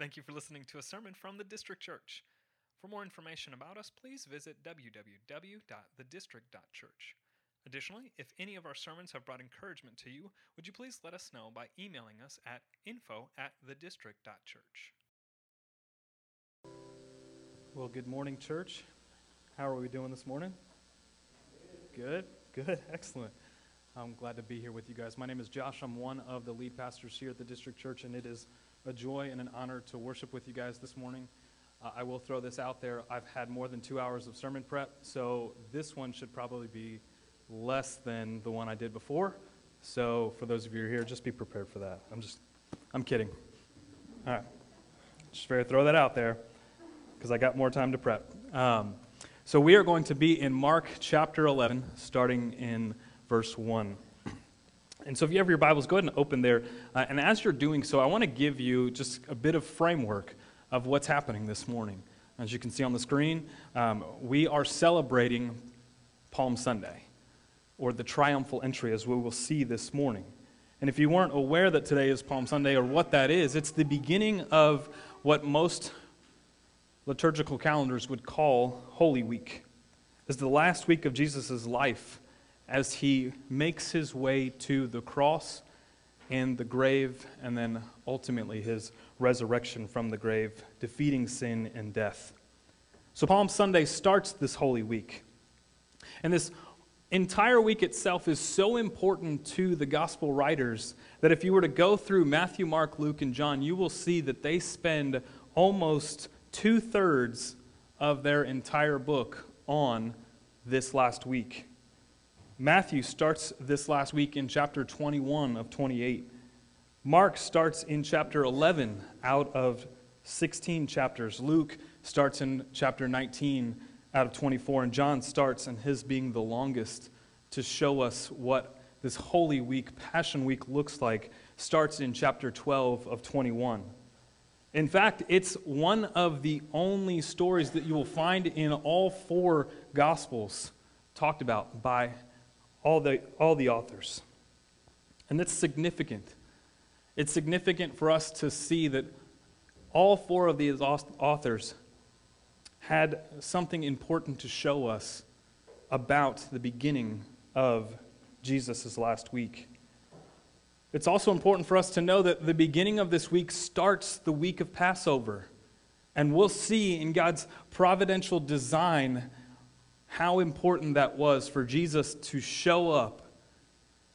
Thank you for listening to a sermon from the District Church. For more information about us, please visit www.thedistrict.church. Additionally, if any of our sermons have brought encouragement to you, would you please let us know by emailing us at info at thedistrict.church. Well, good morning, church. How are we doing this morning? Good, good, excellent. I'm glad to be here with you guys. My name is Josh. I'm one of the lead pastors here at the District Church, and it is a joy and an honor to worship with you guys this morning. Uh, I will throw this out there. I've had more than two hours of sermon prep, so this one should probably be less than the one I did before. So, for those of you who are here, just be prepared for that. I'm just, I'm kidding. All right. Just fair throw that out there because I got more time to prep. Um, so, we are going to be in Mark chapter 11, starting in verse 1. And so, if you have your Bibles, go ahead and open there. Uh, and as you're doing so, I want to give you just a bit of framework of what's happening this morning. As you can see on the screen, um, we are celebrating Palm Sunday, or the triumphal entry, as we will see this morning. And if you weren't aware that today is Palm Sunday or what that is, it's the beginning of what most liturgical calendars would call Holy Week. It's the last week of Jesus' life as he makes his way to the cross and the grave, and then ultimately his resurrection from the grave, defeating sin and death. So, Palm Sunday starts this Holy Week. And this entire week itself is so important to the gospel writers that if you were to go through Matthew, Mark, Luke, and John, you will see that they spend almost two thirds of their entire book on this last week. Matthew starts this last week in chapter 21 of 28. Mark starts in chapter 11 out of 16 chapters. Luke starts in chapter 19 out of 24. And John starts in his being the longest to show us what this Holy Week, Passion Week, looks like, starts in chapter 12 of 21. In fact, it's one of the only stories that you will find in all four Gospels talked about by all the, all the authors. And that's significant. It's significant for us to see that all four of these authors had something important to show us about the beginning of Jesus' last week. It's also important for us to know that the beginning of this week starts the week of Passover. And we'll see in God's providential design how important that was for Jesus to show up,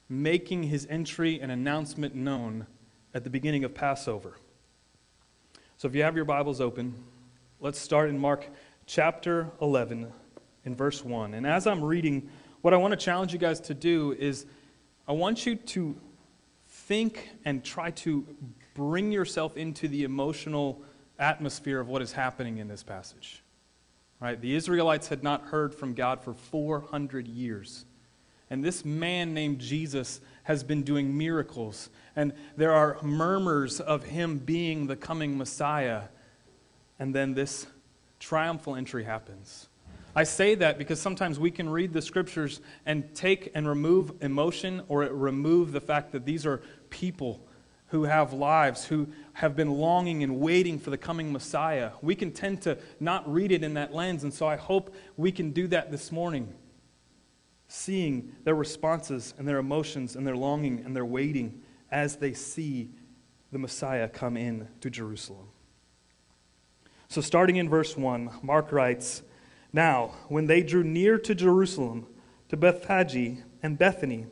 making his entry and announcement known at the beginning of Passover. So if you have your Bibles open, let's start in Mark chapter 11 in verse 1. And as I'm reading, what I want to challenge you guys to do is I want you to think and try to bring yourself into the emotional atmosphere of what is happening in this passage. Right? The Israelites had not heard from God for 400 years. And this man named Jesus has been doing miracles. And there are murmurs of him being the coming Messiah. And then this triumphal entry happens. I say that because sometimes we can read the scriptures and take and remove emotion or remove the fact that these are people who have lives, who have been longing and waiting for the coming Messiah. We can tend to not read it in that lens, and so I hope we can do that this morning. Seeing their responses and their emotions and their longing and their waiting as they see the Messiah come in to Jerusalem. So, starting in verse 1, Mark writes Now, when they drew near to Jerusalem, to Bethphage and Bethany,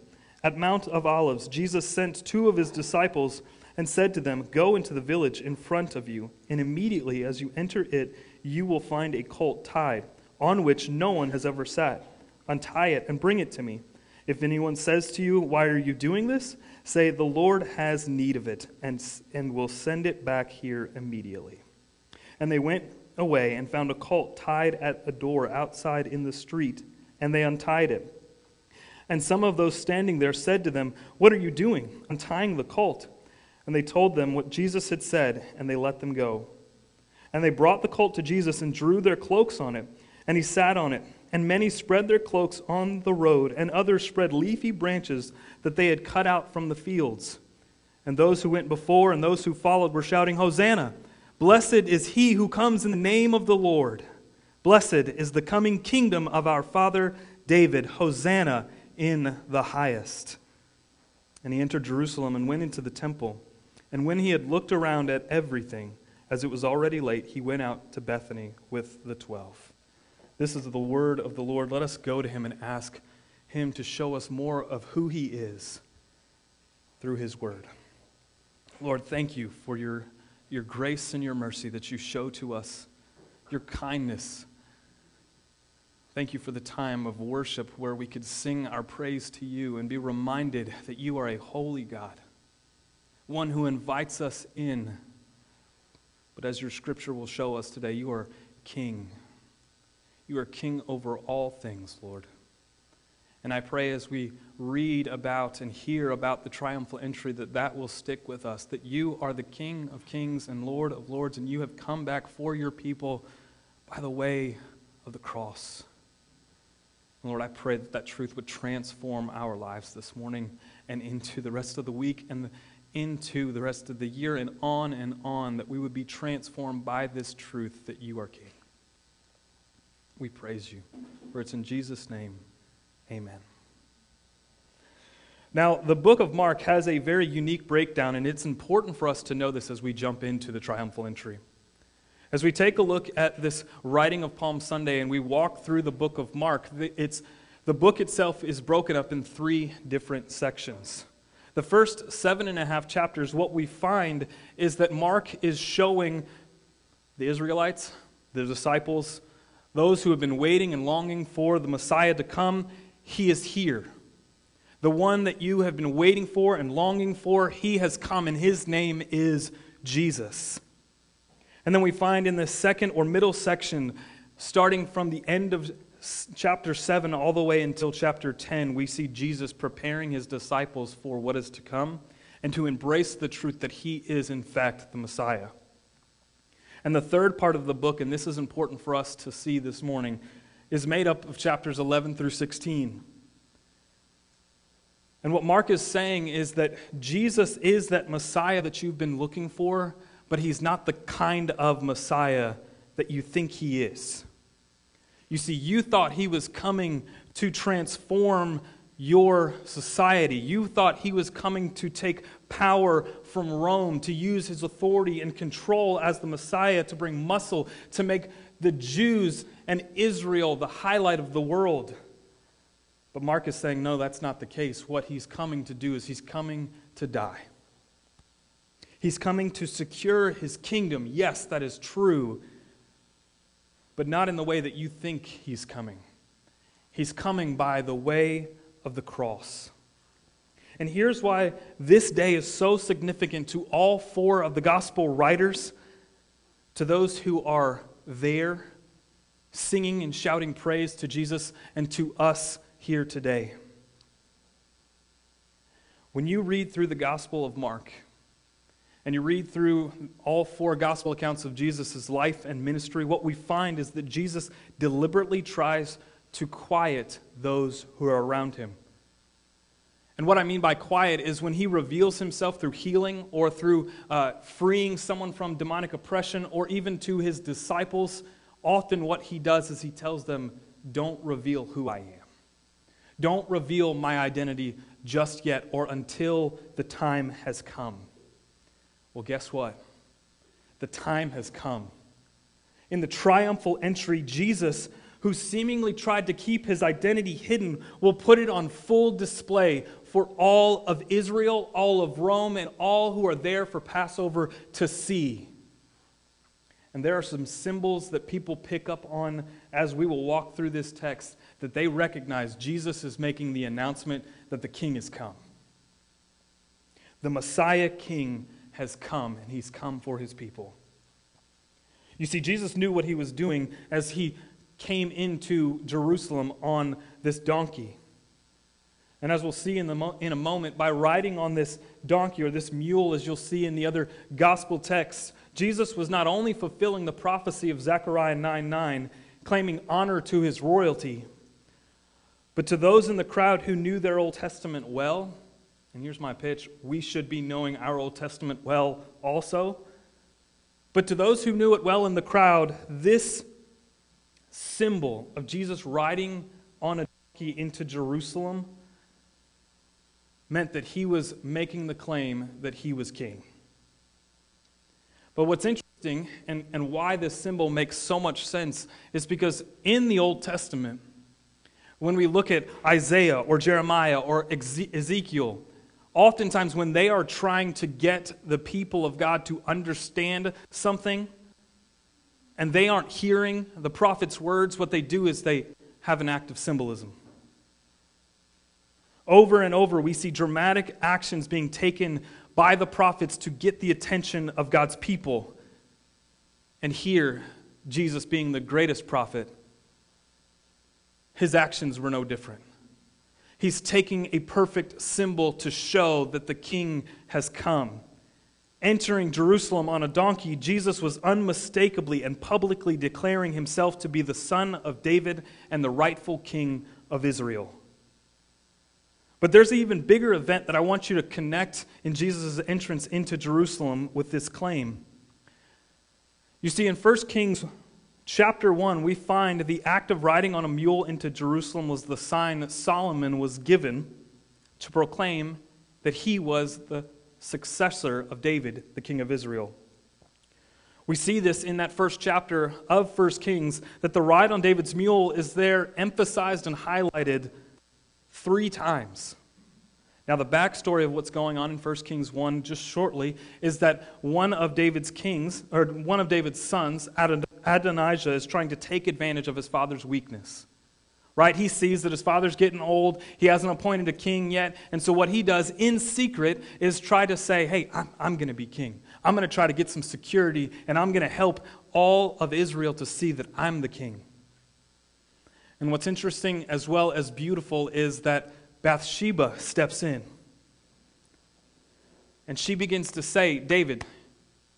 at Mount of Olives, Jesus sent two of his disciples and said to them, Go into the village in front of you, and immediately as you enter it, you will find a colt tied, on which no one has ever sat. Untie it and bring it to me. If anyone says to you, Why are you doing this? say, The Lord has need of it, and, and will send it back here immediately. And they went away and found a colt tied at a door outside in the street, and they untied it. And some of those standing there said to them, What are you doing, untying the colt? And they told them what Jesus had said, and they let them go. And they brought the colt to Jesus and drew their cloaks on it, and he sat on it. And many spread their cloaks on the road, and others spread leafy branches that they had cut out from the fields. And those who went before and those who followed were shouting, Hosanna! Blessed is he who comes in the name of the Lord. Blessed is the coming kingdom of our father David. Hosanna in the highest. And he entered Jerusalem and went into the temple. And when he had looked around at everything, as it was already late, he went out to Bethany with the twelve. This is the word of the Lord. Let us go to him and ask him to show us more of who he is through his word. Lord, thank you for your, your grace and your mercy that you show to us, your kindness. Thank you for the time of worship where we could sing our praise to you and be reminded that you are a holy God, one who invites us in. But as your scripture will show us today, you are king. You are king over all things, Lord. And I pray as we read about and hear about the triumphal entry that that will stick with us, that you are the King of kings and Lord of lords, and you have come back for your people by the way of the cross. Lord, I pray that that truth would transform our lives this morning and into the rest of the week and into the rest of the year and on and on, that we would be transformed by this truth that you are King. We praise you. For it's in Jesus' name. Amen. Now, the book of Mark has a very unique breakdown, and it's important for us to know this as we jump into the triumphal entry. As we take a look at this writing of Palm Sunday and we walk through the book of Mark, it's, the book itself is broken up in three different sections. The first seven and a half chapters, what we find is that Mark is showing the Israelites, the disciples, those who have been waiting and longing for the Messiah to come, he is here. The one that you have been waiting for and longing for, he has come, and his name is Jesus. And then we find in the second or middle section, starting from the end of chapter 7 all the way until chapter 10, we see Jesus preparing his disciples for what is to come and to embrace the truth that he is, in fact, the Messiah. And the third part of the book, and this is important for us to see this morning, is made up of chapters 11 through 16. And what Mark is saying is that Jesus is that Messiah that you've been looking for, but he's not the kind of Messiah that you think he is. You see, you thought he was coming to transform your society. You thought he was coming to take power from Rome, to use his authority and control as the Messiah, to bring muscle, to make the Jews and Israel the highlight of the world. But Mark is saying, no, that's not the case. What he's coming to do is he's coming to die. He's coming to secure his kingdom. Yes, that is true, but not in the way that you think he's coming. He's coming by the way of the cross. And here's why this day is so significant to all four of the gospel writers, to those who are there singing and shouting praise to Jesus, and to us here today. When you read through the Gospel of Mark, and you read through all four gospel accounts of Jesus' life and ministry, what we find is that Jesus deliberately tries to quiet those who are around him. And what I mean by quiet is when he reveals himself through healing or through uh, freeing someone from demonic oppression or even to his disciples, often what he does is he tells them, Don't reveal who I am. Don't reveal my identity just yet or until the time has come. Well, guess what? The time has come. In the triumphal entry, Jesus, who seemingly tried to keep his identity hidden, will put it on full display for all of Israel, all of Rome, and all who are there for Passover to see. And there are some symbols that people pick up on as we will walk through this text that they recognize Jesus is making the announcement that the king has come. The Messiah king has come, and he's come for his people. You see, Jesus knew what he was doing as he came into Jerusalem on this donkey. And as we'll see in, the mo- in a moment, by riding on this donkey or this mule, as you'll see in the other gospel texts, Jesus was not only fulfilling the prophecy of Zechariah 9 9, claiming honor to his royalty, but to those in the crowd who knew their Old Testament well, and here's my pitch we should be knowing our Old Testament well also. But to those who knew it well in the crowd, this symbol of Jesus riding on a donkey into Jerusalem meant that he was making the claim that he was king. But what's interesting and, and why this symbol makes so much sense is because in the Old Testament, when we look at Isaiah or Jeremiah or Ezekiel, oftentimes when they are trying to get the people of God to understand something and they aren't hearing the prophet's words, what they do is they have an act of symbolism. Over and over, we see dramatic actions being taken by the prophets to get the attention of God's people. And here, Jesus being the greatest prophet, his actions were no different. He's taking a perfect symbol to show that the king has come. Entering Jerusalem on a donkey, Jesus was unmistakably and publicly declaring himself to be the son of David and the rightful king of Israel. But there's an even bigger event that I want you to connect in Jesus' entrance into Jerusalem with this claim. You see, in 1 Kings chapter 1, we find the act of riding on a mule into Jerusalem was the sign that Solomon was given to proclaim that he was the successor of David, the king of Israel. We see this in that first chapter of 1 Kings that the ride on David's mule is there emphasized and highlighted three times. Now, the backstory of what's going on in 1 Kings 1, just shortly, is that one of David's kings, or one of David's sons, Adonijah, is trying to take advantage of his father's weakness. Right? He sees that his father's getting old. He hasn't appointed a king yet. And so, what he does in secret is try to say, Hey, I'm, I'm going to be king. I'm going to try to get some security, and I'm going to help all of Israel to see that I'm the king. And what's interesting as well as beautiful is that Bathsheba steps in. And she begins to say, David,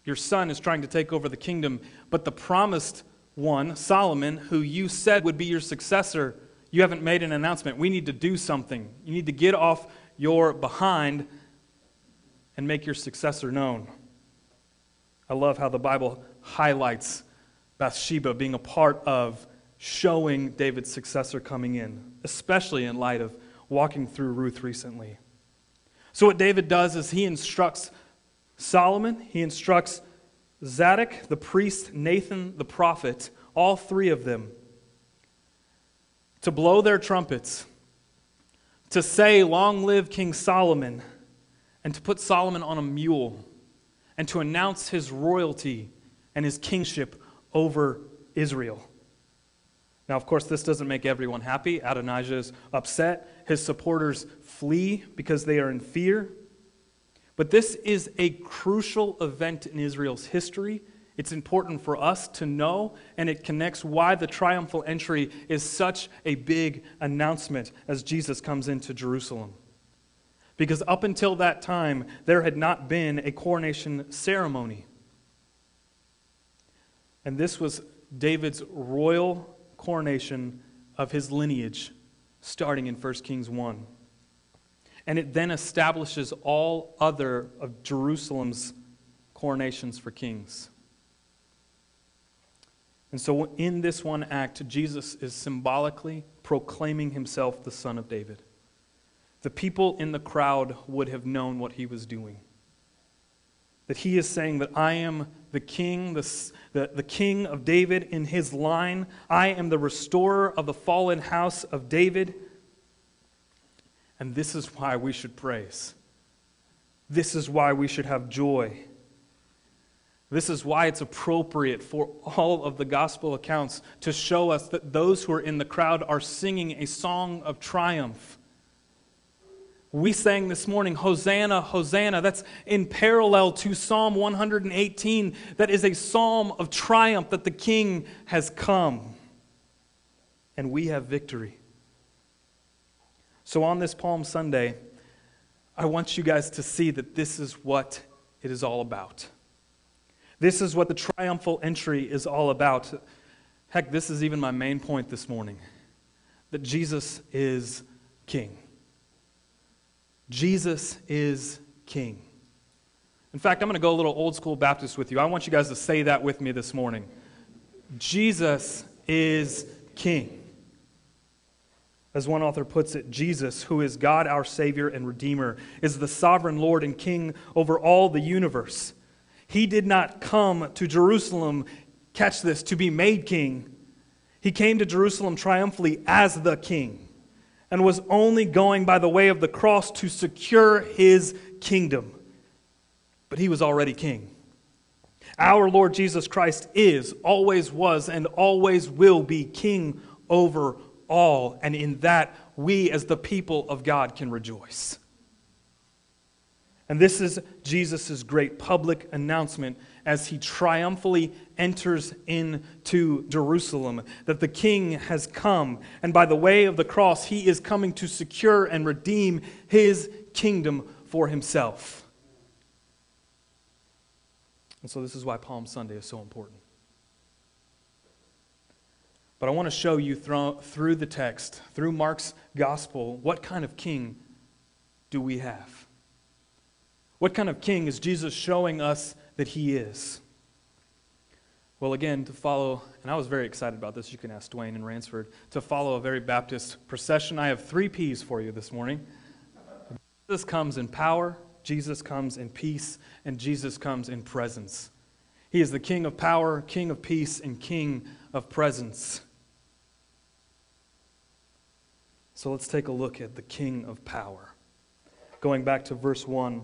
your son is trying to take over the kingdom, but the promised one, Solomon, who you said would be your successor, you haven't made an announcement. We need to do something. You need to get off your behind and make your successor known. I love how the Bible highlights Bathsheba being a part of showing David's successor coming in, especially in light of walking through Ruth recently. So, what David does is he instructs Solomon, he instructs Zadok, the priest, Nathan, the prophet, all three of them, to blow their trumpets, to say, Long live King Solomon, and to put Solomon on a mule, and to announce his royalty and his kingship over Israel. Now, of course, this doesn't make everyone happy. Adonijah is upset. His supporters flee because they are in fear. But this is a crucial event in Israel's history. It's important for us to know, and it connects why the triumphal entry is such a big announcement as Jesus comes into Jerusalem. Because up until that time, there had not been a coronation ceremony. And this was David's royal coronation of his lineage starting in 1 Kings 1. And it then establishes all other of Jerusalem's coronations for kings. And so, in this one act, Jesus is symbolically proclaiming himself the Son of David. The people in the crowd would have known what he was doing. That he is saying that I am the king, the, the, the king of David in his line. I am the restorer of the fallen house of David. And this is why we should praise. This is why we should have joy. This is why it's appropriate for all of the gospel accounts to show us that those who are in the crowd are singing a song of triumph. We sang this morning, Hosanna, Hosanna. That's in parallel to Psalm 118. That is a psalm of triumph that the King has come. And we have victory. So on this Palm Sunday, I want you guys to see that this is what it is all about. This is what the triumphal entry is all about. Heck, this is even my main point this morning that Jesus is King. Jesus is King. In fact, I'm going to go a little old school Baptist with you. I want you guys to say that with me this morning. Jesus is King. As one author puts it, Jesus, who is God our Savior and Redeemer, is the sovereign Lord and King over all the universe. He did not come to Jerusalem, catch this, to be made king. He came to Jerusalem triumphantly as the king and was only going by the way of the cross to secure his kingdom. But he was already king. Our Lord Jesus Christ is, always was, and always will be king over all. And in that, we as the people of God can rejoice. And this is Jesus' great public announcement as he triumphantly enters into Jerusalem that the king has come. And by the way of the cross, he is coming to secure and redeem his kingdom for himself. And so, this is why Palm Sunday is so important. But I want to show you through the text, through Mark's gospel, what kind of king do we have? What kind of king is Jesus showing us that he is? Well, again, to follow, and I was very excited about this, you can ask Dwayne and Ransford, to follow a very Baptist procession. I have three P's for you this morning. Jesus comes in power, Jesus comes in peace, and Jesus comes in presence. He is the King of power, King of peace, and King of presence. So let's take a look at the King of power. Going back to verse 1.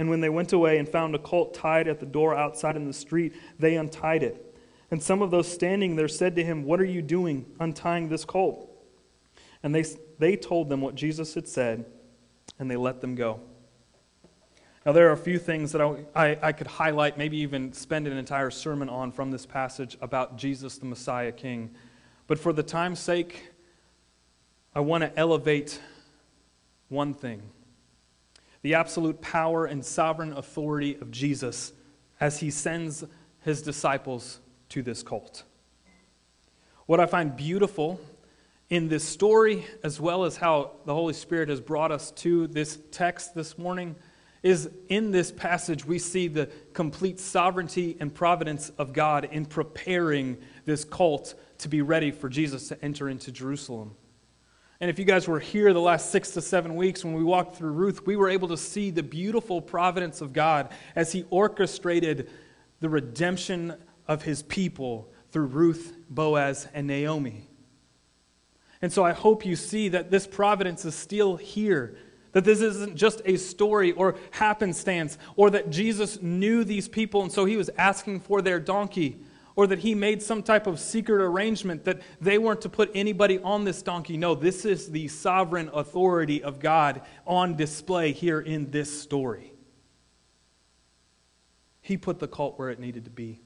And when they went away and found a colt tied at the door outside in the street, they untied it. And some of those standing there said to him, What are you doing, untying this colt? And they, they told them what Jesus had said, and they let them go. Now, there are a few things that I, I, I, could highlight, maybe even spend an entire sermon on from this passage about Jesus, the Messiah King. But for the time's sake, I want to elevate one thing the absolute power and sovereign authority of Jesus as he sends his disciples to this cult. What I find beautiful in this story, as well as how the Holy Spirit has brought us to this text this morning, is in this passage we see the complete sovereignty and providence of God in preparing this cult to be ready for Jesus to enter into Jerusalem. And if you guys were here the last six to seven weeks when we walked through Ruth, we were able to see the beautiful providence of God as He orchestrated the redemption of His people through Ruth, Boaz, and Naomi. And so I hope you see that this providence is still here that this isn't just a story or happenstance, or that Jesus knew these people and so he was asking for their donkey, or that he made some type of secret arrangement that they weren't to put anybody on this donkey. No, this is the sovereign authority of God on display here in this story. He put the cult where it needed to be.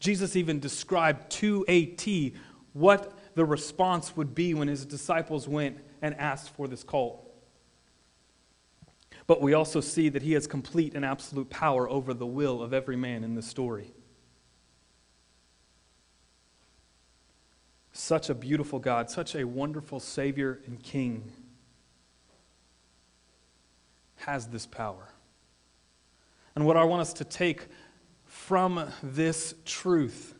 Jesus even described to a T what the response would be when his disciples went and asked for this cult. But we also see that he has complete and absolute power over the will of every man in this story. Such a beautiful God, such a wonderful Savior and King has this power. And what I want us to take from this truth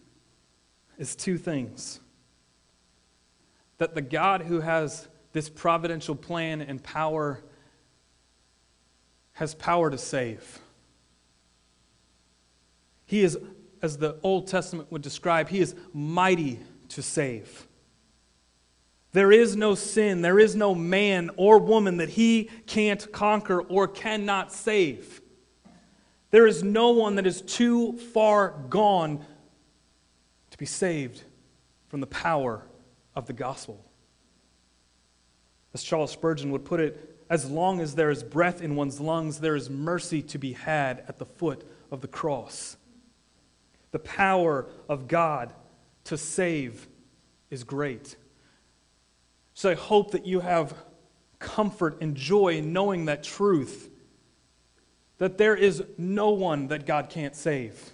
is two things that the God who has this providential plan and power has power to save. He is, as the Old Testament would describe, he is mighty to save. There is no sin, there is no man or woman that he can't conquer or cannot save. There is no one that is too far gone to be saved from the power of the gospel. As Charles Spurgeon would put it, as long as there is breath in one's lungs, there is mercy to be had at the foot of the cross. The power of God to save is great. So I hope that you have comfort and joy in knowing that truth that there is no one that God can't save.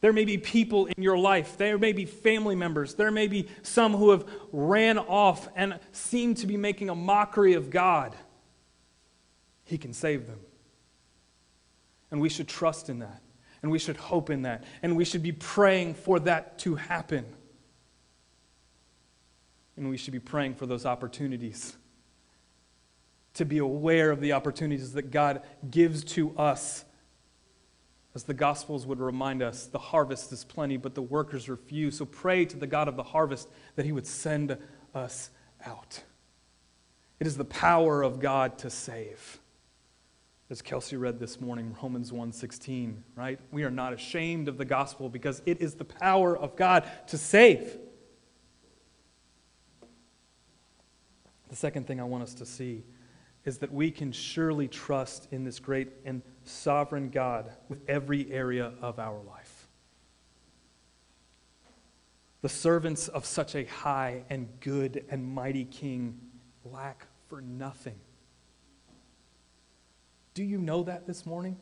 There may be people in your life, there may be family members, there may be some who have ran off and seem to be making a mockery of God. He can save them. And we should trust in that. And we should hope in that. And we should be praying for that to happen. And we should be praying for those opportunities. To be aware of the opportunities that God gives to us. As the Gospels would remind us, the harvest is plenty, but the workers are few. So pray to the God of the harvest that He would send us out. It is the power of God to save as Kelsey read this morning, Romans 1:16, right? We are not ashamed of the gospel because it is the power of God to save. The second thing I want us to see is that we can surely trust in this great and sovereign God with every area of our life. The servants of such a high and good and mighty king lack for nothing. Do you know that this morning?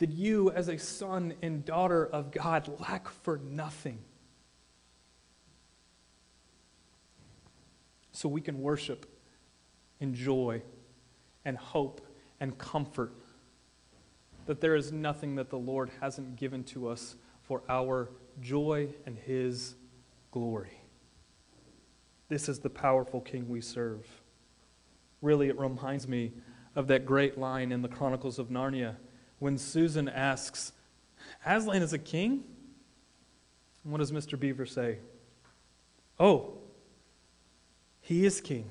That you, as a son and daughter of God, lack for nothing. So we can worship and joy and hope and comfort that there is nothing that the Lord hasn't given to us for our joy and His glory. This is the powerful King we serve. Really, it reminds me of that great line in the Chronicles of Narnia when Susan asks, Aslan is a king? And what does Mr. Beaver say? Oh, he is king.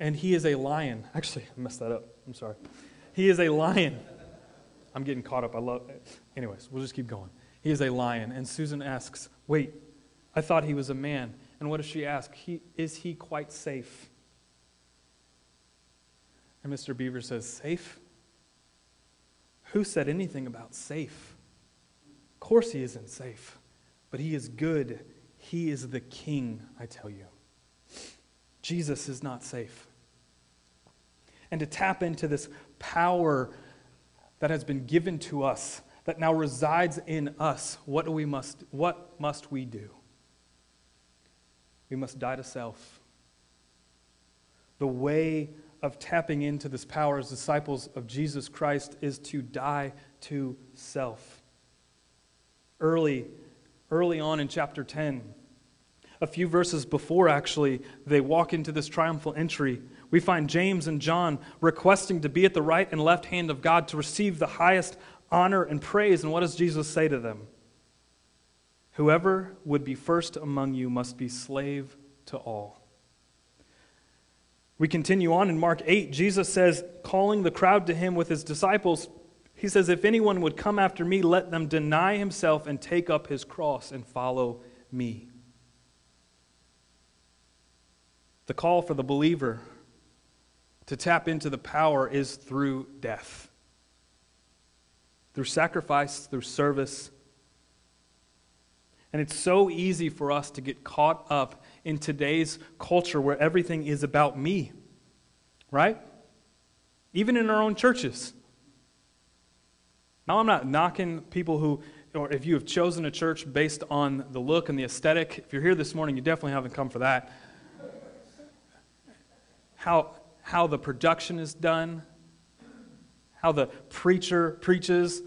And he is a lion. Actually, I messed that up. I'm sorry. He is a lion. I'm getting caught up. I love it. Anyways, we'll just keep going. He is a lion. And Susan asks, Wait, I thought he was a man. And what does she ask? He, is he quite safe? And Mr. Beaver says, Safe? Who said anything about safe? Of course, he isn't safe, but he is good. He is the king, I tell you. Jesus is not safe. And to tap into this power that has been given to us, that now resides in us, what, do we must, what must we do? We must die to self. The way of tapping into this power as disciples of Jesus Christ is to die to self. Early, early on in chapter 10, a few verses before actually they walk into this triumphal entry, we find James and John requesting to be at the right and left hand of God to receive the highest honor and praise. And what does Jesus say to them? Whoever would be first among you must be slave to all. We continue on in Mark 8. Jesus says, calling the crowd to him with his disciples, he says, If anyone would come after me, let them deny himself and take up his cross and follow me. The call for the believer to tap into the power is through death, through sacrifice, through service. And it's so easy for us to get caught up in today's culture where everything is about me, right? Even in our own churches. Now, I'm not knocking people who, or if you have chosen a church based on the look and the aesthetic, if you're here this morning, you definitely haven't come for that. How, how the production is done, how the preacher preaches,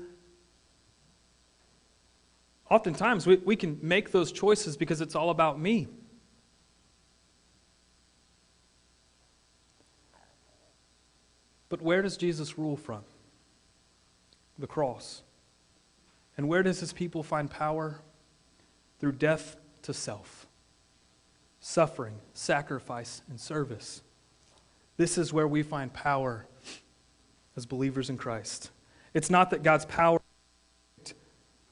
oftentimes we, we can make those choices because it's all about me. But where does Jesus rule from? The cross. And where does his people find power? Through death to self, suffering, sacrifice, and service. This is where we find power as believers in Christ. It's not that God's power,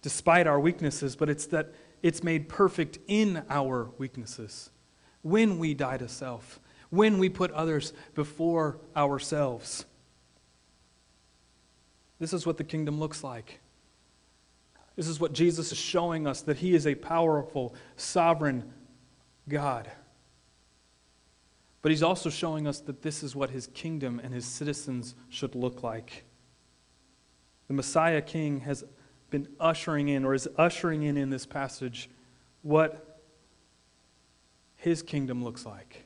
despite our weaknesses, but it's that it's made perfect in our weaknesses when we die to self, when we put others before ourselves. This is what the kingdom looks like This is what Jesus is showing us that he is a powerful, sovereign God. But he's also showing us that this is what his kingdom and his citizens should look like. The Messiah King has been ushering in, or is ushering in in this passage, what his kingdom looks like.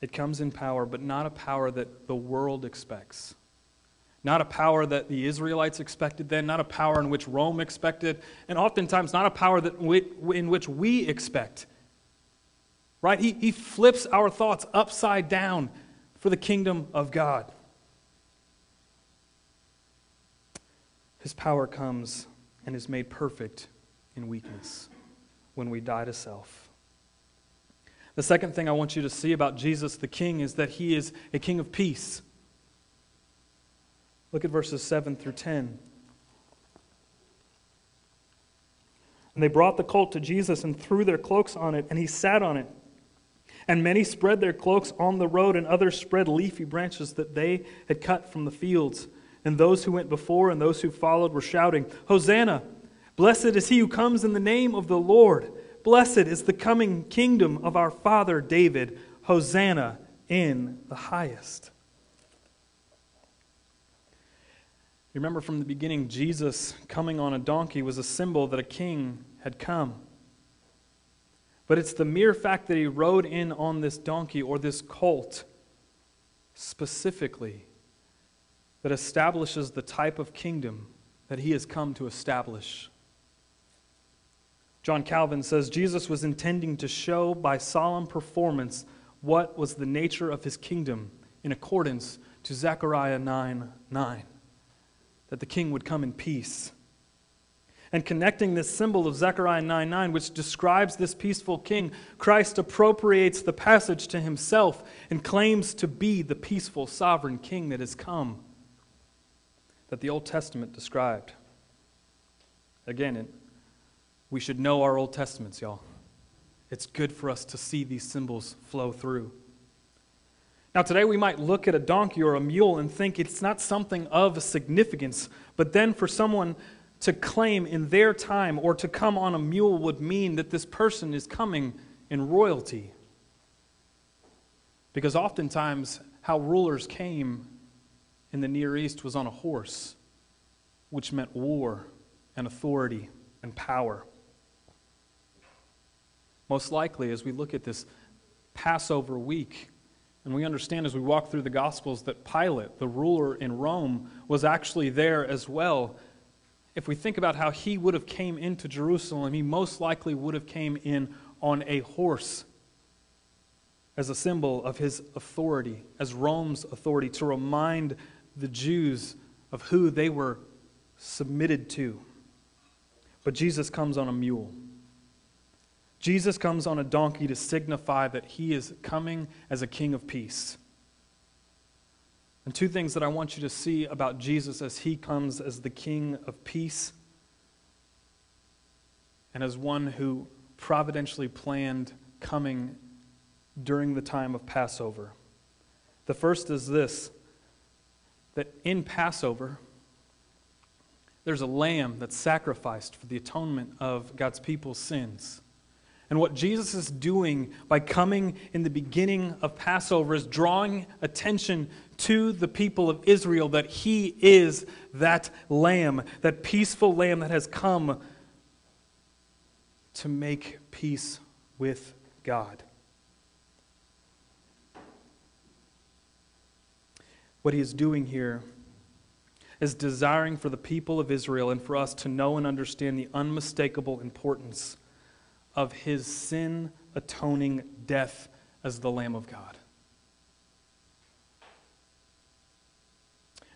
It comes in power, but not a power that the world expects. Not a power that the Israelites expected then, not a power in which Rome expected, and oftentimes not a power that we, in which we expect. Right? He, he flips our thoughts upside down for the kingdom of God. His power comes and is made perfect in weakness when we die to self. The second thing I want you to see about Jesus the King is that he is a king of peace. Look at verses 7 through 10. And they brought the colt to Jesus and threw their cloaks on it, and he sat on it. And many spread their cloaks on the road, and others spread leafy branches that they had cut from the fields. And those who went before and those who followed were shouting, Hosanna! Blessed is he who comes in the name of the Lord. Blessed is the coming kingdom of our father David. Hosanna in the highest. You remember from the beginning, Jesus coming on a donkey was a symbol that a king had come. But it's the mere fact that he rode in on this donkey or this colt specifically that establishes the type of kingdom that he has come to establish. John Calvin says Jesus was intending to show by solemn performance what was the nature of his kingdom in accordance to Zechariah 9 9, that the king would come in peace. And connecting this symbol of Zechariah 9 9, which describes this peaceful king, Christ appropriates the passage to himself and claims to be the peaceful sovereign king that has come that the Old Testament described. Again, we should know our Old Testaments, y'all. It's good for us to see these symbols flow through. Now, today we might look at a donkey or a mule and think it's not something of significance, but then for someone to claim in their time or to come on a mule would mean that this person is coming in royalty. Because oftentimes, how rulers came in the Near East was on a horse, which meant war and authority and power. Most likely, as we look at this Passover week, and we understand as we walk through the Gospels that Pilate, the ruler in Rome, was actually there as well. If we think about how he would have came into Jerusalem, he most likely would have came in on a horse as a symbol of his authority, as Rome's authority, to remind the Jews of who they were submitted to. But Jesus comes on a mule. Jesus comes on a donkey to signify that he is coming as a king of peace. And two things that I want you to see about Jesus as he comes as the king of peace and as one who providentially planned coming during the time of Passover. The first is this that in Passover, there's a lamb that's sacrificed for the atonement of God's people's sins. And what Jesus is doing by coming in the beginning of Passover is drawing attention to the people of Israel that he is that lamb, that peaceful lamb that has come to make peace with God. what he is doing here is desiring for the people of Israel and for us to know and understand the unmistakable importance of his sin atoning death as the Lamb of God.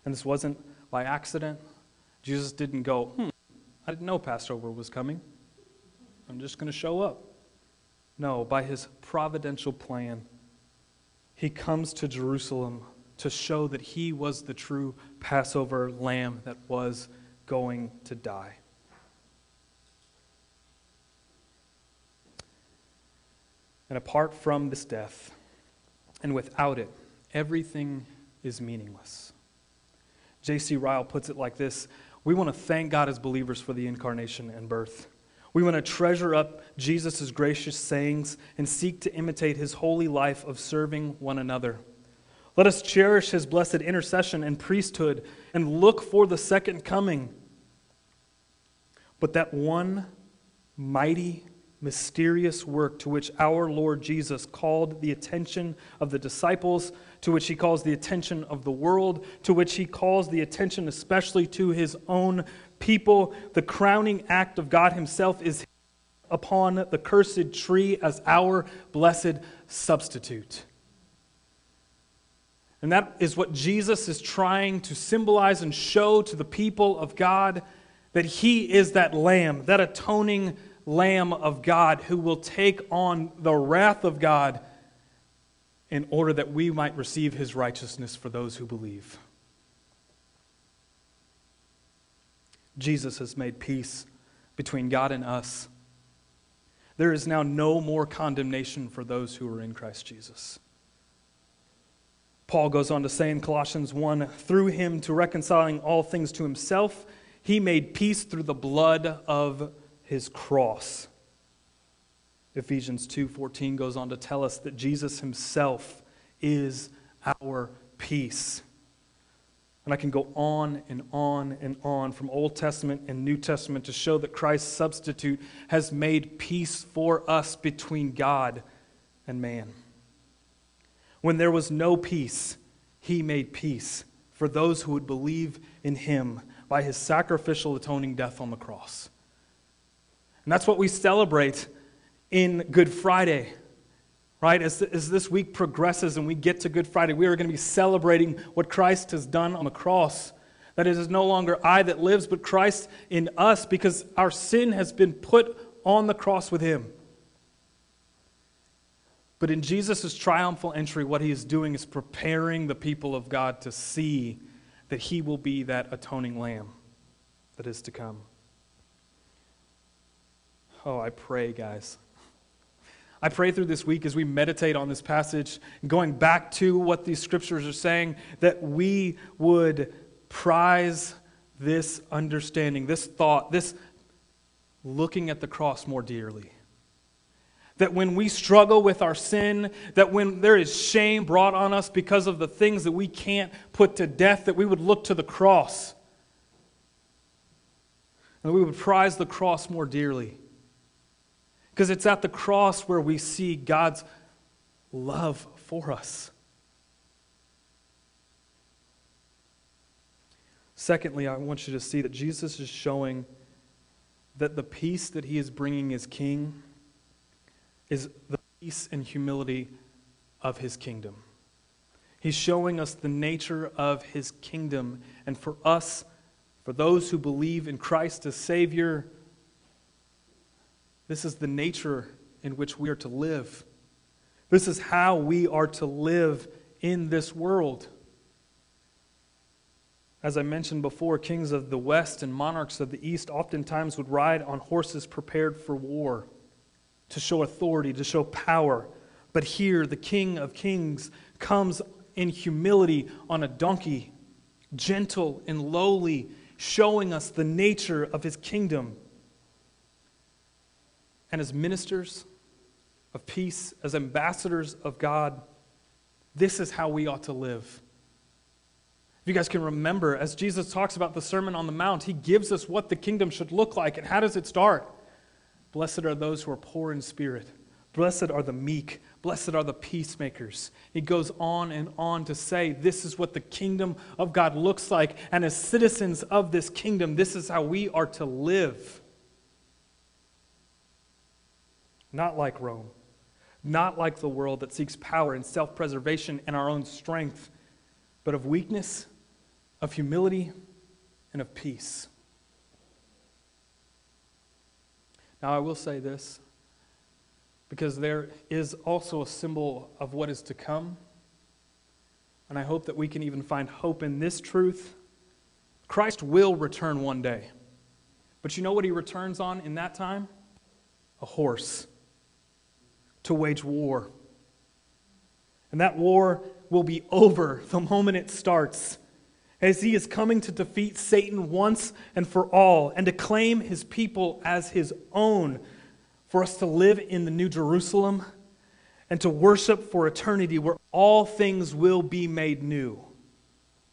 And this wasn't by accident. Jesus didn't go, hmm, I didn't know Passover was coming. I'm just going to show up. No, by his providential plan, he comes to Jerusalem to show that he was the true Passover lamb that was going to die. And apart from this death, and without it, everything is meaningless. J.C. Ryle puts it like this We want to thank God as believers for the incarnation and birth. We want to treasure up Jesus' gracious sayings and seek to imitate his holy life of serving one another. Let us cherish his blessed intercession and priesthood and look for the second coming. But that one mighty, mysterious work to which our Lord Jesus called the attention of the disciples, to which he calls the attention of the world, to which he calls the attention especially to his own people, the crowning act of God himself is upon the cursed tree as our blessed substitute. And that is what Jesus is trying to symbolize and show to the people of God that he is that lamb, that atoning lamb of God who will take on the wrath of God in order that we might receive his righteousness for those who believe. Jesus has made peace between God and us. There is now no more condemnation for those who are in Christ Jesus. Paul goes on to say in Colossians 1 through him to reconciling all things to himself, he made peace through the blood of his cross. Ephesians 2:14 goes on to tell us that Jesus himself is our peace. And I can go on and on and on from Old Testament and New Testament to show that Christ's substitute has made peace for us between God and man. When there was no peace, he made peace for those who would believe in him by his sacrificial atoning death on the cross. And that's what we celebrate in Good Friday right? As, as this week progresses and we get to Good Friday, we are going to be celebrating what Christ has done on the cross. That it is no longer I that lives, but Christ in us, because our sin has been put on the cross with him. But in Jesus' triumphal entry, what he is doing is preparing the people of God to see that he will be that atoning lamb that is to come. Oh, I pray, guys, I pray through this week as we meditate on this passage, going back to what these scriptures are saying, that we would prize this understanding, this thought, this looking at the cross more dearly. That when we struggle with our sin, that when there is shame brought on us because of the things that we can't put to death, that we would look to the cross. And we would prize the cross more dearly. Because it's at the cross where we see God's love for us. Secondly, I want you to see that Jesus is showing that the peace that he is bringing as king is the peace and humility of his kingdom. He's showing us the nature of his kingdom. And for us, for those who believe in Christ as Savior, this is the nature in which we are to live. This is how we are to live in this world. As I mentioned before, kings of the West and monarchs of the East oftentimes would ride on horses prepared for war to show authority, to show power. But here, the King of Kings comes in humility on a donkey, gentle and lowly, showing us the nature of his kingdom and as ministers of peace, as ambassadors of God, this is how we ought to live. If you guys can remember, as Jesus talks about the Sermon on the Mount, he gives us what the kingdom should look like. And how does it start? Blessed are those who are poor in spirit. Blessed are the meek. Blessed are the peacemakers. He goes on and on to say, This is what the kingdom of God looks like. And as citizens of this kingdom, this is how we are to live not like Rome, not like the world that seeks power and self preservation and our own strength, but of weakness, of humility, and of peace. Now, I will say this because there is also a symbol of what is to come. And I hope that we can even find hope in this truth. Christ will return one day. But you know what he returns on in that time? A horse to wage war. And that war will be over the moment it starts. as he is coming to defeat Satan once and for all and to claim his people as his own for us to live in the New Jerusalem and to worship for eternity where all things will be made new.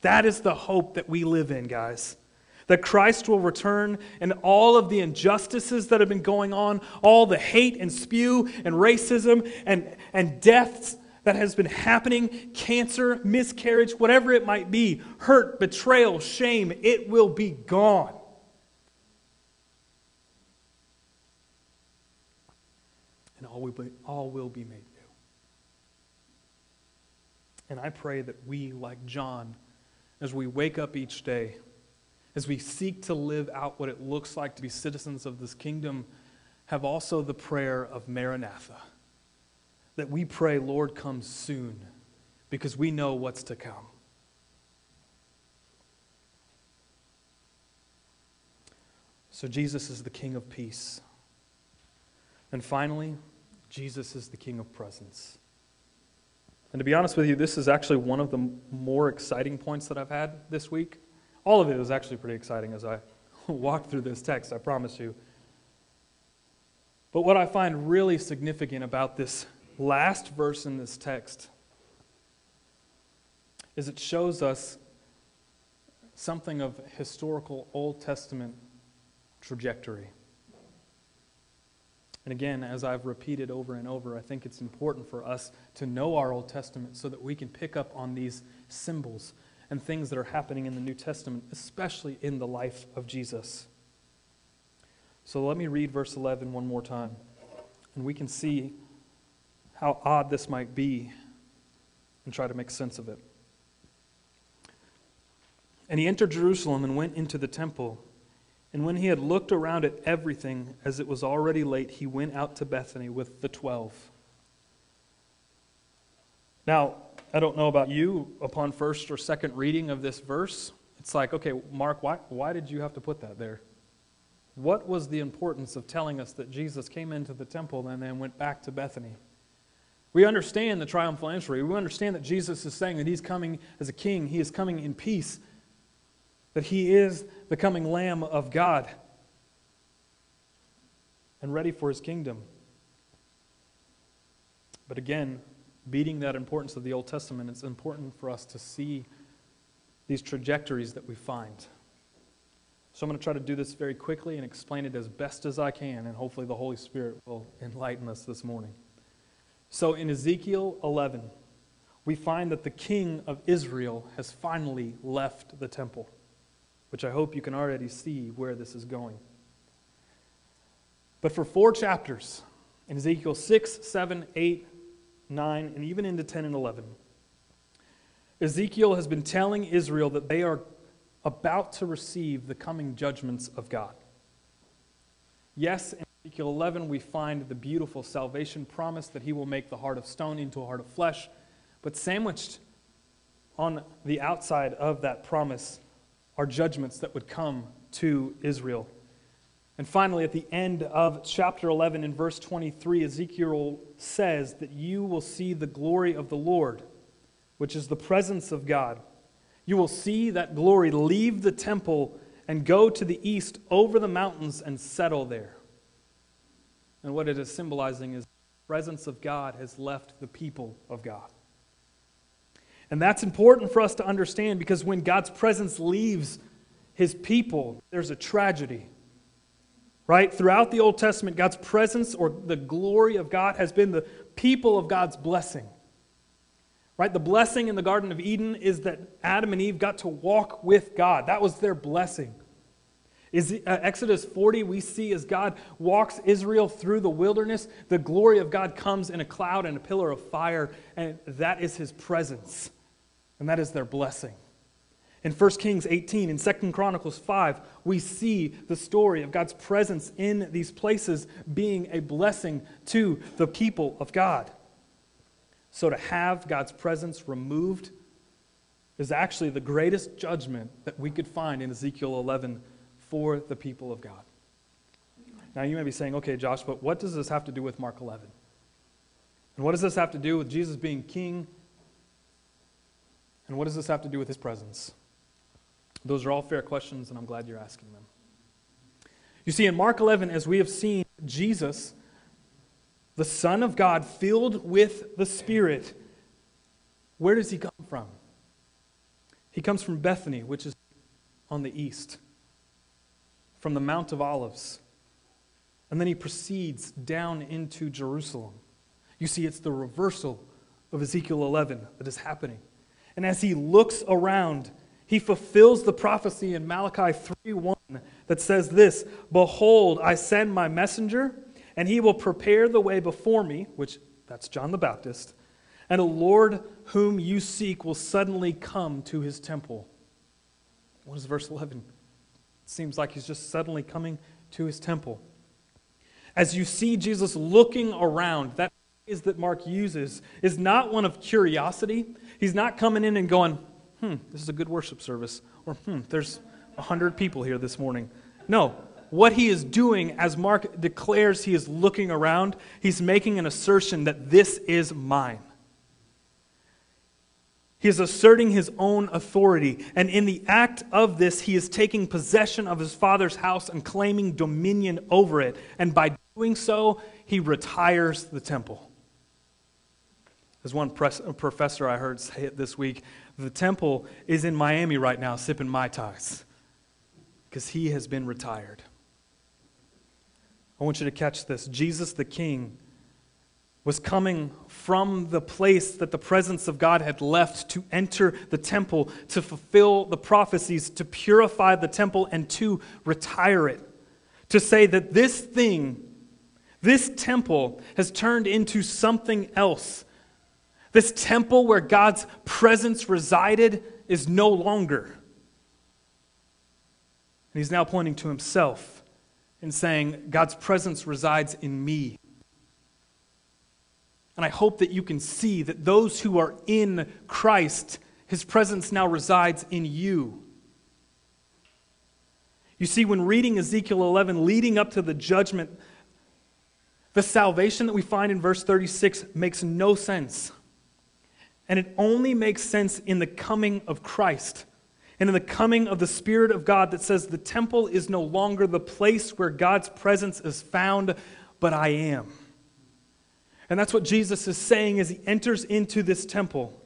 That is the hope that we live in, guys. That Christ will return and all of the injustices that have been going on, all the hate and spew and racism and, and deaths that has been happening cancer, miscarriage, whatever it might be hurt, betrayal, shame it will be gone. And all will be, all will be made new. And I pray that we, like John, as we wake up each day, as we seek to live out what it looks like to be citizens of this kingdom, have also the prayer of Maranatha that we pray, Lord, come soon, because we know what's to come. So, Jesus is the King of peace. And finally, Jesus is the King of presence. And to be honest with you, this is actually one of the more exciting points that I've had this week. All of it was actually pretty exciting as I walked through this text, I promise you. But what I find really significant about this last verse in this text is it shows us something of historical Old Testament trajectory. And again, as I've repeated over and over, I think it's important for us to know our Old Testament so that we can pick up on these symbols and things that are happening in the New Testament, especially in the life of Jesus. So let me read verse 11 one more time, and we can see how odd this might be and try to make sense of it. And he entered Jerusalem and went into the temple. And when he had looked around at everything, as it was already late, he went out to Bethany with the twelve. Now, I don't know about you, upon first or second reading of this verse, it's like, okay, Mark, why, why did you have to put that there? What was the importance of telling us that Jesus came into the temple and then went back to Bethany? We understand the triumphal entry. We understand that Jesus is saying that he's coming as a king, he is coming in peace, that he is the coming Lamb of God and ready for his kingdom. But again, beating that importance of the Old Testament, it's important for us to see these trajectories that we find. So I'm going to try to do this very quickly and explain it as best as I can, and hopefully the Holy Spirit will enlighten us this morning. So in Ezekiel 11, we find that the king of Israel has finally left the temple, which I hope you can already see where this is going. But for four chapters, in Ezekiel 6, 7, 8, 9, and even into 10 and 11, Ezekiel has been telling Israel that they are about to receive the coming judgments of God. Yes, in Ezekiel 11, we find the beautiful salvation promise that he will make the heart of stone into a heart of flesh. But sandwiched on the outside of that promise are judgments that would come to Israel. And finally, at the end of chapter 11, in verse 23, Ezekiel says that you will see the glory of the Lord, which is the presence of God. You will see that glory leave the temple and go to the east over the mountains and settle there. And what it is symbolizing is the presence of God has left the people of God. And that's important for us to understand because when God's presence leaves his people, there's a tragedy. Right? Throughout the Old Testament, God's presence or the glory of God has been the people of God's blessing. Right? The blessing in the Garden of Eden is that Adam and Eve got to walk with God. That was their blessing. Is uh, Exodus 40, we see as God walks Israel through the wilderness, the glory of God comes in a cloud and a pillar of fire, and that is his presence. And that is their blessing. In 1 Kings 18 and 2 Chronicles 5, we see the story of God's presence in these places being a blessing to the people of God. So to have God's presence removed is actually the greatest judgment that we could find in Ezekiel 11 for the people of God. Now, you may be saying, okay, Josh, but what does this have to do with Mark 11? And what does this have to do with Jesus being king? And what does this have to do with his presence? Those are all fair questions, and I'm glad you're asking them. You see, in Mark 11, as we have seen, Jesus, the Son of God, filled with the Spirit, where does he come from? He comes from Bethany, which is on the east, from the Mount of Olives. And then he proceeds down into Jerusalem. You see, it's the reversal of Ezekiel 11 that is happening. And as he looks around, he fulfills the prophecy in Malachi 3:1 that says this, "Behold, I send my messenger, and he will prepare the way before me," which that's John the Baptist, "and a Lord whom you seek will suddenly come to his temple." What is verse 11? It seems like he's just suddenly coming to his temple. As you see Jesus looking around, that phrase that Mark uses is not one of curiosity. He's not coming in and going, hmm, this is a good worship service, or hmm, there's a hundred people here this morning. No, what he is doing as Mark declares he is looking around, he's making an assertion that this is mine. He is asserting his own authority. And in the act of this, he is taking possession of his father's house and claiming dominion over it. And by doing so, he retires the temple. As one professor I heard say it this week, the temple is in Miami right now sipping Mai Tais because he has been retired. I want you to catch this. Jesus the King was coming from the place that the presence of God had left to enter the temple, to fulfill the prophecies, to purify the temple, and to retire it. To say that this thing, this temple, has turned into something else. This temple where God's presence resided is no longer. And he's now pointing to himself and saying, God's presence resides in me. And I hope that you can see that those who are in Christ, his presence now resides in you. You see, when reading Ezekiel 11, leading up to the judgment, the salvation that we find in verse 36 makes no sense. And it only makes sense in the coming of Christ and in the coming of the Spirit of God that says the temple is no longer the place where God's presence is found, but I am. And that's what Jesus is saying as he enters into this temple.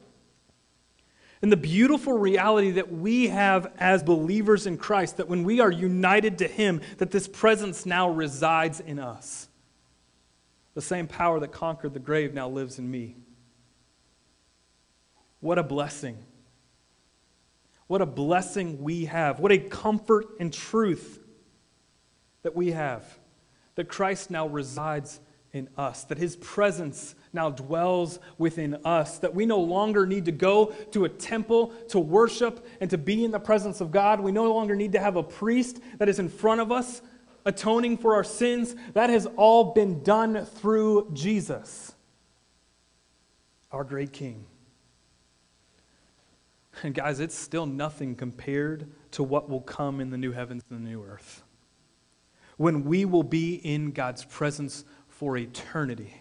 And the beautiful reality that we have as believers in Christ, that when we are united to Him, that this presence now resides in us. The same power that conquered the grave now lives in me. What a blessing. What a blessing we have. What a comfort and truth that we have. That Christ now resides in us, that his presence now dwells within us, that we no longer need to go to a temple to worship and to be in the presence of God. We no longer need to have a priest that is in front of us atoning for our sins. That has all been done through Jesus, our great King. And guys, it's still nothing compared to what will come in the new heavens and the new earth. When we will be in God's presence for eternity.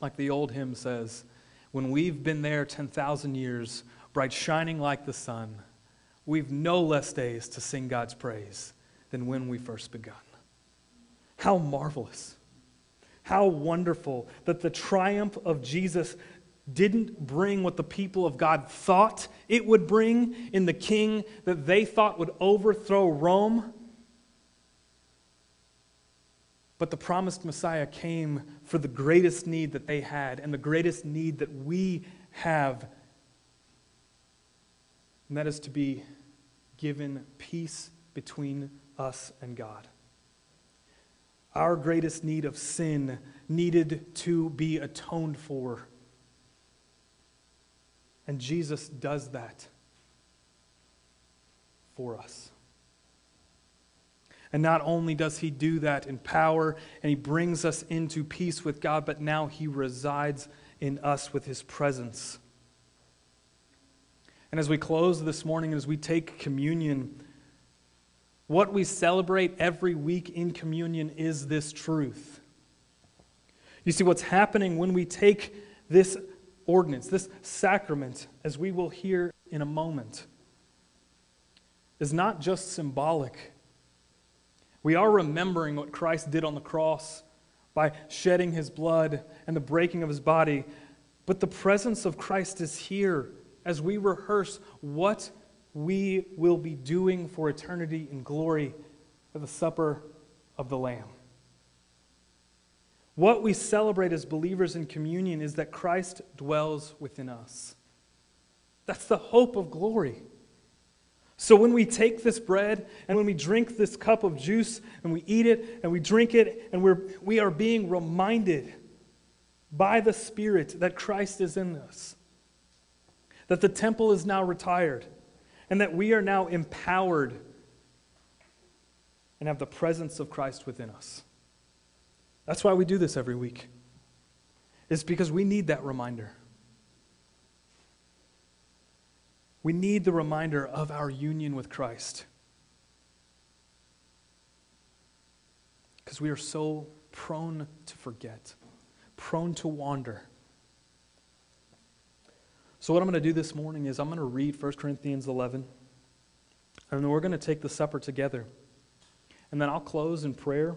Like the old hymn says, when we've been there 10,000 years, bright shining like the sun, we've no less days to sing God's praise than when we first begun. How marvelous. How wonderful that the triumph of Jesus didn't bring what the people of God thought it would bring in the king that they thought would overthrow Rome. But the promised Messiah came for the greatest need that they had and the greatest need that we have. And that is to be given peace between us and God. Our greatest need of sin needed to be atoned for. And Jesus does that for us. And not only does he do that in power and he brings us into peace with God, but now he resides in us with his presence. And as we close this morning, as we take communion, what we celebrate every week in communion is this truth. You see, what's happening when we take this ordinance, this sacrament, as we will hear in a moment, is not just symbolic. We are remembering what Christ did on the cross by shedding his blood and the breaking of his body, but the presence of Christ is here as we rehearse what we will be doing for eternity in glory at the supper of the Lamb. What we celebrate as believers in communion is that Christ dwells within us. That's the hope of glory. So when we take this bread and when we drink this cup of juice and we eat it and we drink it and we're, we are being reminded by the Spirit that Christ is in us, that the temple is now retired, and that we are now empowered and have the presence of Christ within us. That's why we do this every week. It's because we need that reminder. We need the reminder of our union with Christ. Because we are so prone to forget, prone to wander. So, what I'm going to do this morning is I'm going to read 1 Corinthians 11, and then we're going to take the supper together. And then I'll close in prayer,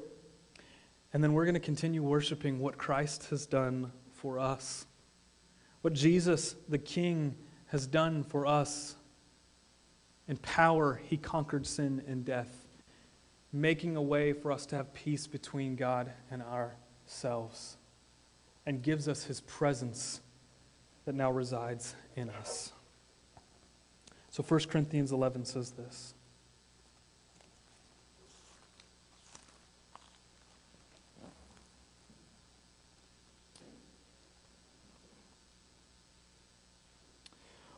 and then we're going to continue worshiping what Christ has done for us, what Jesus, the King, has done for us. In power, he conquered sin and death, making a way for us to have peace between God and ourselves, and gives us his presence that now resides in us. So 1 Corinthians 11 says this.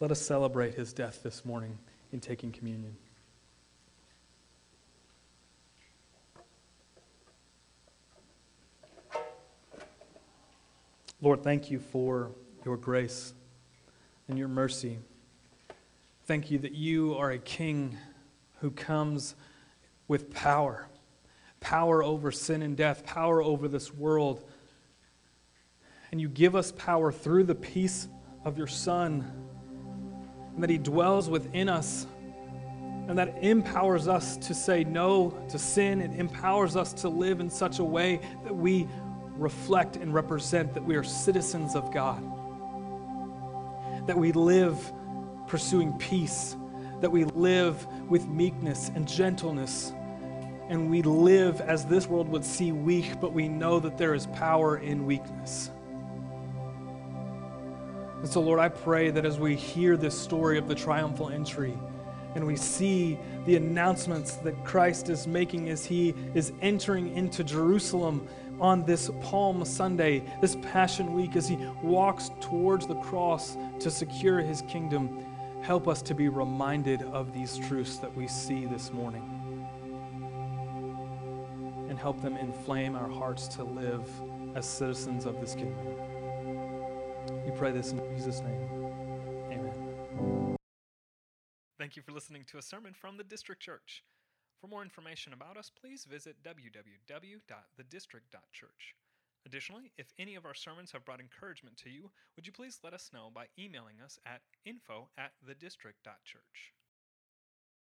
Let us celebrate his death this morning in taking communion. Lord, thank you for your grace and your mercy. Thank you that you are a king who comes with power power over sin and death, power over this world. And you give us power through the peace of your Son and that He dwells within us, and that empowers us to say no to sin. It empowers us to live in such a way that we reflect and represent that we are citizens of God, that we live pursuing peace, that we live with meekness and gentleness. And we live as this world would see weak, but we know that there is power in weakness. And so, Lord, I pray that as we hear this story of the triumphal entry and we see the announcements that Christ is making as he is entering into Jerusalem on this Palm Sunday, this Passion Week, as he walks towards the cross to secure his kingdom, help us to be reminded of these truths that we see this morning. And help them inflame our hearts to live as citizens of this kingdom. We pray this in Jesus' name. Amen. Thank you for listening to a sermon from the District Church. For more information about us, please visit www.thedistrict.church. Additionally, if any of our sermons have brought encouragement to you, would you please let us know by emailing us at info at thedistrict.church.